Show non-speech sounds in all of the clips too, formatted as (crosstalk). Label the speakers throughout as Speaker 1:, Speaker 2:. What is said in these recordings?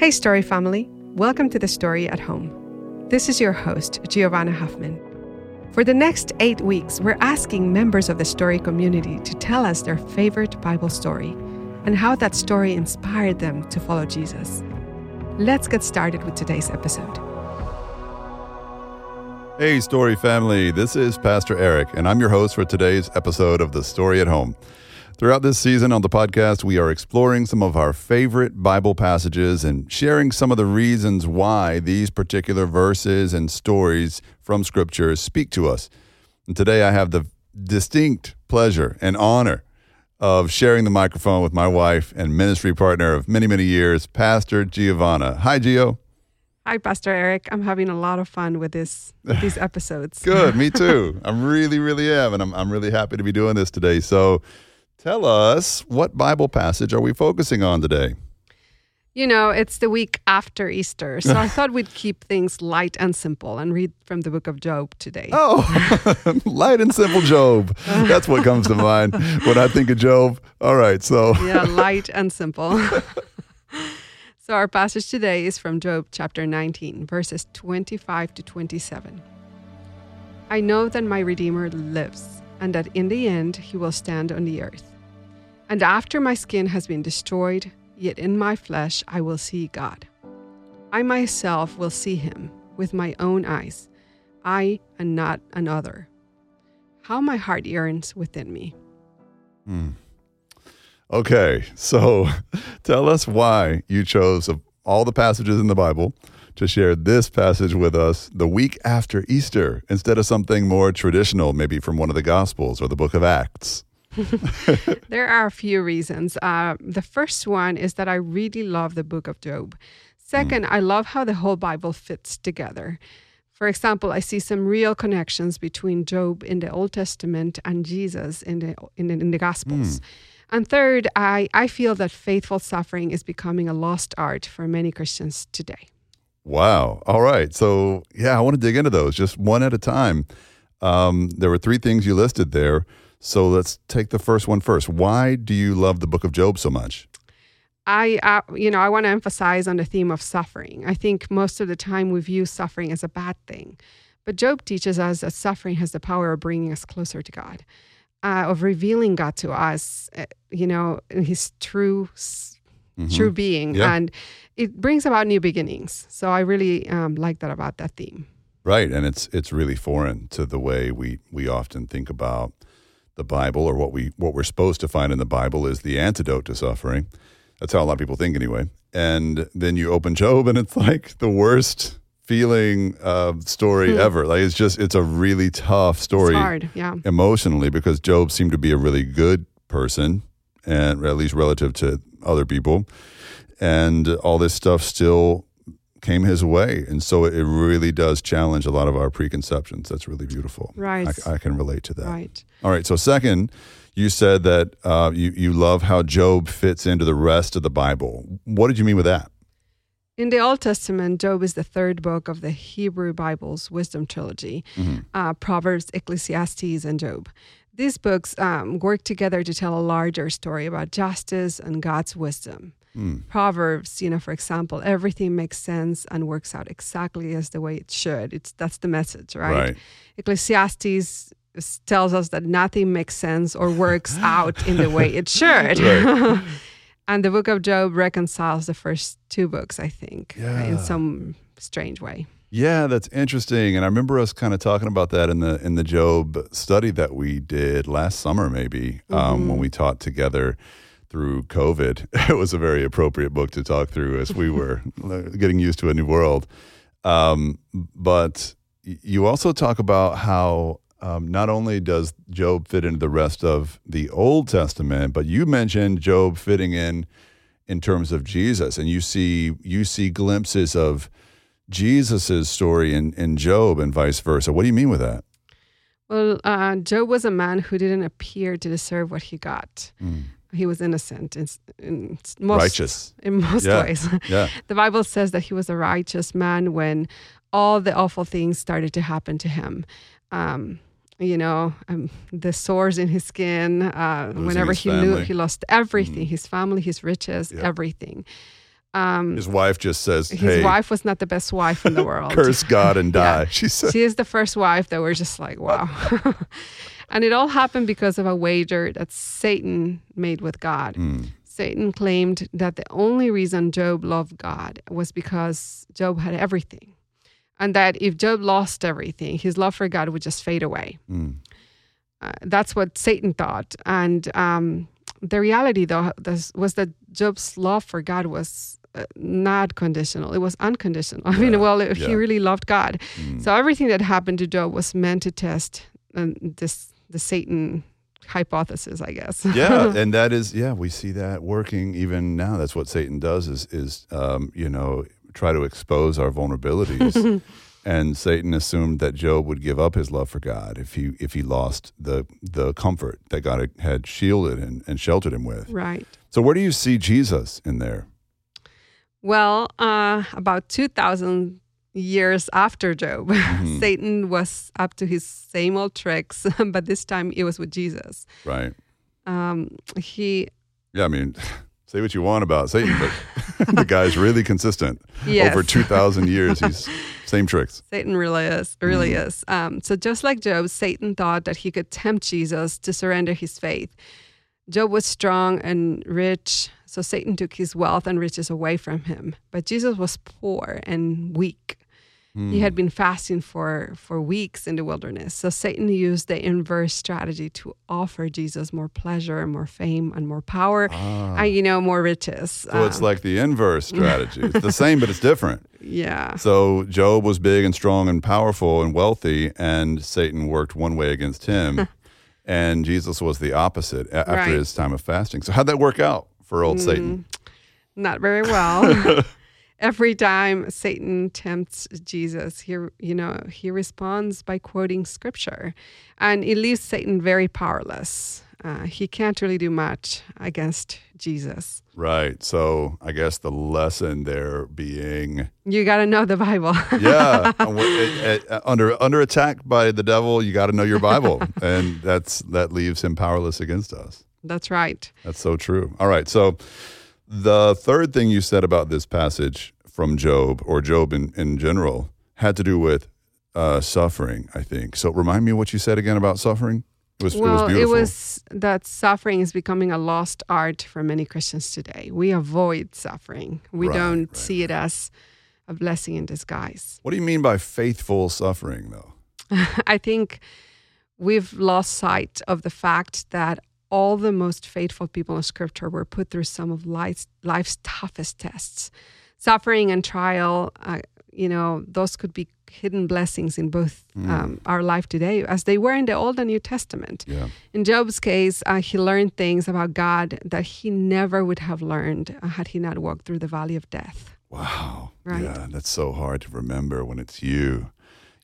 Speaker 1: Hey, Story family. Welcome to the Story at Home. This is your host, Geovanna Huffman. For the next eight weeks, we're asking members of the Story community to tell us their favorite Bible story and how that story inspired them to follow Jesus. Let's get started with today's episode.
Speaker 2: Hey, Story family. This is Pastor Eric, and I'm your host for today's episode of The Story at Home. Throughout this season on the podcast, we are exploring some of our favorite Bible passages and sharing some of the reasons why these particular verses and stories from Scripture speak to us. And today I have the distinct pleasure and honor of sharing the microphone with my wife and ministry partner of many, many years, Pastor Geovanna. Hi, Gio.
Speaker 1: Hi, Pastor Eric. I'm having a lot of fun with this with (laughs) these episodes.
Speaker 2: Good, me (laughs) too. I'm really, really am, and I'm I'm really happy to be doing this today. So, tell us what Bible passage are we focusing on today?
Speaker 1: You know, it's the week after Easter, so I (laughs) thought we'd keep things light and simple and read from the book of Job today.
Speaker 2: Oh, (laughs) light and simple Job. That's what comes to mind when I think of Job. All right, so. (laughs)
Speaker 1: yeah, light and simple. so our passage today is from Job chapter 19, verses 25 to 27. I know that my Redeemer lives, and that in the end he will stand on the earth. And after my skin has been destroyed, yet in my flesh I will see God. I myself will see him with my own eyes, I and not another. How my heart yearns within me.
Speaker 2: Hmm. Okay, so (laughs) tell us why you chose of all the passages in the Bible to share this passage with us the week after Easter instead of something more traditional, maybe from one of the Gospels or the book of Acts. (laughs)
Speaker 1: there are a few reasons. Uh, the first one is that I really love the book of Job. Second, mm. I love how the whole Bible fits together. For example, I see some real connections between Job in the Old Testament and Jesus in the in the, in the Gospels. Mm. And third, I, I feel that faithful suffering is becoming a lost art for many Christians today.
Speaker 2: Wow. All right. So, yeah, I want to dig into those just one at a time. Um, there were three things you listed there. So let's take the first one first. Why do you love the book of Job so much?
Speaker 1: I, uh, you know, I want to emphasize on the theme of suffering. I think most of the time we view suffering as a bad thing, but Job teaches us that suffering has the power of bringing us closer to God, uh, of revealing God to us, uh, you know, His true, mm-hmm. true being, yeah. and it brings about new beginnings. So I really um, like that about that theme.
Speaker 2: Right, and it's it's really foreign to the way we we often think about the Bible or what we what we're supposed to find in the Bible is the antidote to suffering. That's how a lot of people think anyway. And then you open Job and it's (laughs) like the worst feeling uh, story hmm. ever. Like it's just it's a really tough story
Speaker 1: hard, yeah.
Speaker 2: emotionally because Job seemed to be a really good person and at least relative to other people. And all this stuff still came his way. And so it really does challenge a lot of our preconceptions. That's really beautiful.
Speaker 1: Right.
Speaker 2: I, I can relate to that.
Speaker 1: Right.
Speaker 2: All right. So, second, you said that uh, you, you love how Job fits into the rest of the Bible. What did you mean with that?
Speaker 1: In the Old Testament, Job is the third book of the Hebrew Bible's wisdom trilogy mm-hmm. uh, Proverbs, Ecclesiastes, and Job. These books um, work together to tell a larger story about justice and God's wisdom. Mm. Proverbs, you know, for example, everything makes sense and works out exactly as the way it should. It's that's the message, right?
Speaker 2: right.
Speaker 1: Ecclesiastes tells us that nothing makes sense or works (laughs) out in the way it should. (laughs) and the book of Job reconciles the first two books, I think, yeah. in some strange way.
Speaker 2: Yeah, that's interesting. And I remember us kind of talking about that in the in the Job study that we did last summer, maybe um, mm-hmm. when we taught together through COVID. (laughs) It was a very appropriate book to talk through as we were (laughs) getting used to a new world. Um, but you also talk about how um, not only does Job fit into the rest of the Old Testament, but you mentioned Job fitting in in terms of Jesus, and you see you see glimpses of Jesus's story in, in Job and vice versa. What do you mean with that?
Speaker 1: Well, uh, Job was a man who didn't appear to deserve what he got. Mm he was innocent in, in most
Speaker 2: righteous
Speaker 1: in most
Speaker 2: yeah.
Speaker 1: ways. (laughs)
Speaker 2: Yeah.
Speaker 1: the Bible says that he was a righteous man when all the awful things started to happen to him. Um, you know, um, the sores in his skin. Uh, whenever he
Speaker 2: family.
Speaker 1: knew he lost everything, mm. his family, his riches, everything. Um,
Speaker 2: His wife just says,
Speaker 1: his
Speaker 2: "Hey,
Speaker 1: wife was not the best wife in the world.
Speaker 2: curse God and (laughs) die."
Speaker 1: Yeah.
Speaker 2: She said,
Speaker 1: she is the first wife that we're just like, wow. (laughs) and it all happened because of a wager that Satan made with God.
Speaker 2: Mm,
Speaker 1: Satan claimed that the only reason Job loved God was because Job had everything. And that if Job lost everything, his love for God would just fade away.
Speaker 2: mm,
Speaker 1: Uh, that's what Satan thought. And um, the reality, though, was that Job's love for God was not conditional, it was unconditional. (laughs) I mean,
Speaker 2: Yeah,
Speaker 1: well,
Speaker 2: yeah.
Speaker 1: he really loved God.
Speaker 2: mm.
Speaker 1: So everything that happened to Job was meant to test um, this the Satan hypothesis, I guess. (laughs)
Speaker 2: yeah, and that is yeah, we see that working even now. That's what Satan does is is um, you know try to expose our vulnerabilities. (laughs) and Satan assumed that Job would give up his love for God if he if he lost the the comfort that God had shielded and, and sheltered him with.
Speaker 1: right.
Speaker 2: So where do you see Jesus in there?
Speaker 1: Well, uh, about 2,000 years after Job, (laughs)
Speaker 2: Mhm.
Speaker 1: Satan was up to his same old tricks, (laughs) but this time it was with Jesus.
Speaker 2: Right.
Speaker 1: Um, he,
Speaker 2: Yeah, I mean, (laughs) say what you want about Satan, but the guy's really consistent.
Speaker 1: yes,
Speaker 2: Over 2,000 years, he's same tricks.
Speaker 1: Satan really is, really
Speaker 2: Mhm.
Speaker 1: is. Um, so just like Job, Satan thought that he could tempt Jesus to surrender his faith. Job was strong and rich, so Satan took his wealth and riches away from him. But Jesus was poor and weak. He had been fasting for, for weeks in the wilderness. So Satan used the inverse strategy to offer Jesus more pleasure, and more fame, and more power,
Speaker 2: Ah.
Speaker 1: and, you know, more riches.
Speaker 2: So it's
Speaker 1: Um,
Speaker 2: like the inverse (laughs) strategy. It's the same, but it's different.
Speaker 1: yeah.
Speaker 2: So Job was big and strong and powerful and wealthy, and Satan worked one way against him, (laughs) and Jesus was the opposite after
Speaker 1: Right.
Speaker 2: his time of fasting. So how'd that work out for old hmm. Satan?
Speaker 1: Not very well. (laughs) Every time Satan tempts Jesus, he you know he responds by quoting scripture, and it leaves Satan very powerless. Uh, he can't really do much against Jesus.
Speaker 2: Right. So I guess the lesson there being,
Speaker 1: You got to know the Bible. (laughs)
Speaker 2: yeah, (laughs) it- it- under under attack by the devil, you got to know your Bible, (laughs) and that's that leaves him powerless against us.
Speaker 1: That's right.
Speaker 2: That's so true. All right. So the third thing you said about this passage from Job, or Job in, in general, had to do with uh, suffering, I think. So remind me what you said again about suffering. It was,
Speaker 1: well,
Speaker 2: it was beautiful.
Speaker 1: that suffering is becoming a lost art for many Christians today. We avoid suffering. We
Speaker 2: Right,
Speaker 1: don't
Speaker 2: right,
Speaker 1: see it as a blessing in disguise.
Speaker 2: what do you mean by faithful suffering, though? (laughs)
Speaker 1: I think we've lost sight of the fact that all the most faithful people in scripture were put through some of life's, life's toughest tests. Suffering and trial, uh, you know, those could be hidden blessings in both um, our life today, as they were in the Old and New Testament.
Speaker 2: Yeah.
Speaker 1: In Job's case, uh, he learned things about God that he never would have learned uh, had he not walked through the valley of death.
Speaker 2: Wow.
Speaker 1: Right.
Speaker 2: Yeah, that's so hard to remember when it's you.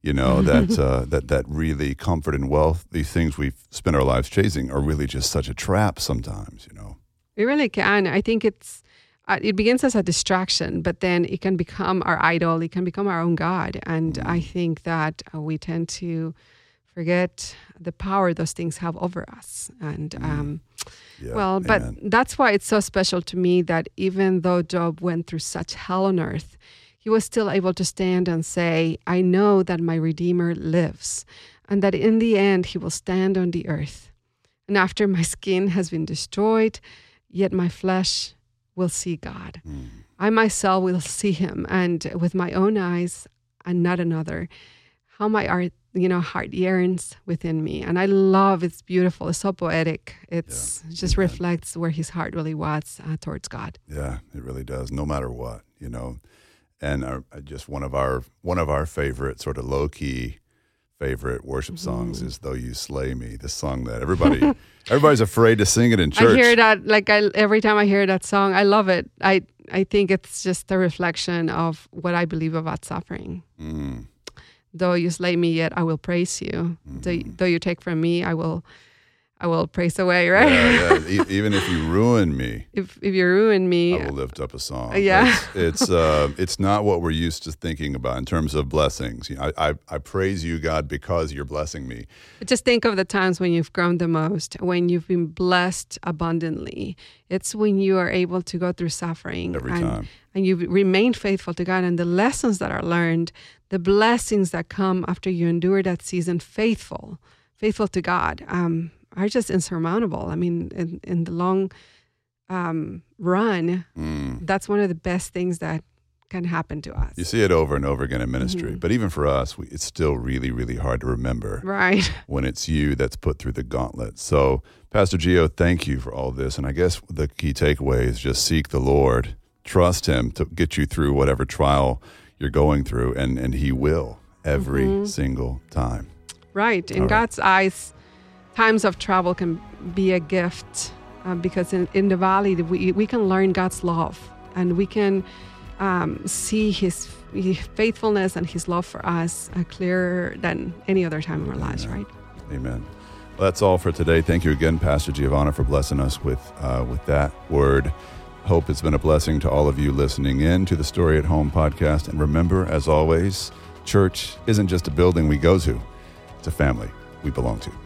Speaker 2: You know that (laughs) uh, that that really comfort and wealth, these things we've spent our lives chasing, are really just such a trap sometimes. You know.
Speaker 1: It really can. I think it's uh, it begins as a distraction, but then it can become our idol. It can become our own god, and I think that uh, we tend to forget the power those things have over us. And um,
Speaker 2: Yeah.
Speaker 1: well, but
Speaker 2: amen.
Speaker 1: that's why it's so special to me that even though Job went through such hell on earth, he was still able to stand and say, "I know that my Redeemer lives, and that in the end he will stand on the earth." And after my skin has been destroyed, yet my flesh will see God.
Speaker 2: Mm.
Speaker 1: I myself will see him, and with my own eyes and not another. How my art, you know, heart yearns within me, and I love. It's beautiful. It's so poetic. It's it just reflects where his heart really was uh, towards God.
Speaker 2: Yeah, it really does. No matter what, you know, and our, just one of our one of our favorite sort of low key favorite worship songs
Speaker 1: Mm-hmm.
Speaker 2: is "Though You Slay Me." This song that everybody (laughs) everybody's afraid to sing it in church.
Speaker 1: I hear that like I, every time I hear that song, I love it. I I think it's just a reflection of what I believe about suffering.
Speaker 2: Mm,
Speaker 1: Though you slay me, yet I will praise you.
Speaker 2: Mm-hmm.
Speaker 1: though you take from me, I will I will praise away, right?
Speaker 2: Yeah, yeah. (laughs) E- even if you ruin me,
Speaker 1: if if you ruin me,
Speaker 2: I will lift up a song.
Speaker 1: Yeah.
Speaker 2: it's it's, uh, it's not what we're used to thinking about in terms of blessings. You know, I, I I praise you, God, because you're blessing me.
Speaker 1: just think of the times when you've grown the most, when you've been blessed abundantly. It's when you are able to go through suffering
Speaker 2: Every
Speaker 1: and,
Speaker 2: time.
Speaker 1: and you remain faithful to God and the lessons that are learned, the blessings that come after you endure that season faithful, faithful to God, um, are just insurmountable. I mean, in, in the long um, run,
Speaker 2: Mm.
Speaker 1: that's one of the best things that can happen to us.
Speaker 2: You see it over and over again in ministry,
Speaker 1: Mm-hmm.
Speaker 2: but even for us, we, it's still really, really hard to remember
Speaker 1: Right. (laughs)
Speaker 2: when it's you that's put through the gauntlet. So, Pastor Gio, thank you for all this. And I guess the key takeaway is just seek the Lord, trust Him to get you through whatever trial you're going through, and, and He will every
Speaker 1: Mm-hmm.
Speaker 2: single time.
Speaker 1: Right. In
Speaker 2: All right.
Speaker 1: God's eyes, times of travel can be a gift uh, because in, in the valley, we, we can learn God's love and we can um, see his, his faithfulness and His love for us uh, clearer than any other time in our lives, right?
Speaker 2: Amen. Well, that's all for today. Thank you again, Pastor Geovanna, for blessing us with uh, with that word. Hope it's been a blessing to all of you listening in to the Story at Home podcast. And remember, as always, church isn't just a building we go to; it's a family we belong to.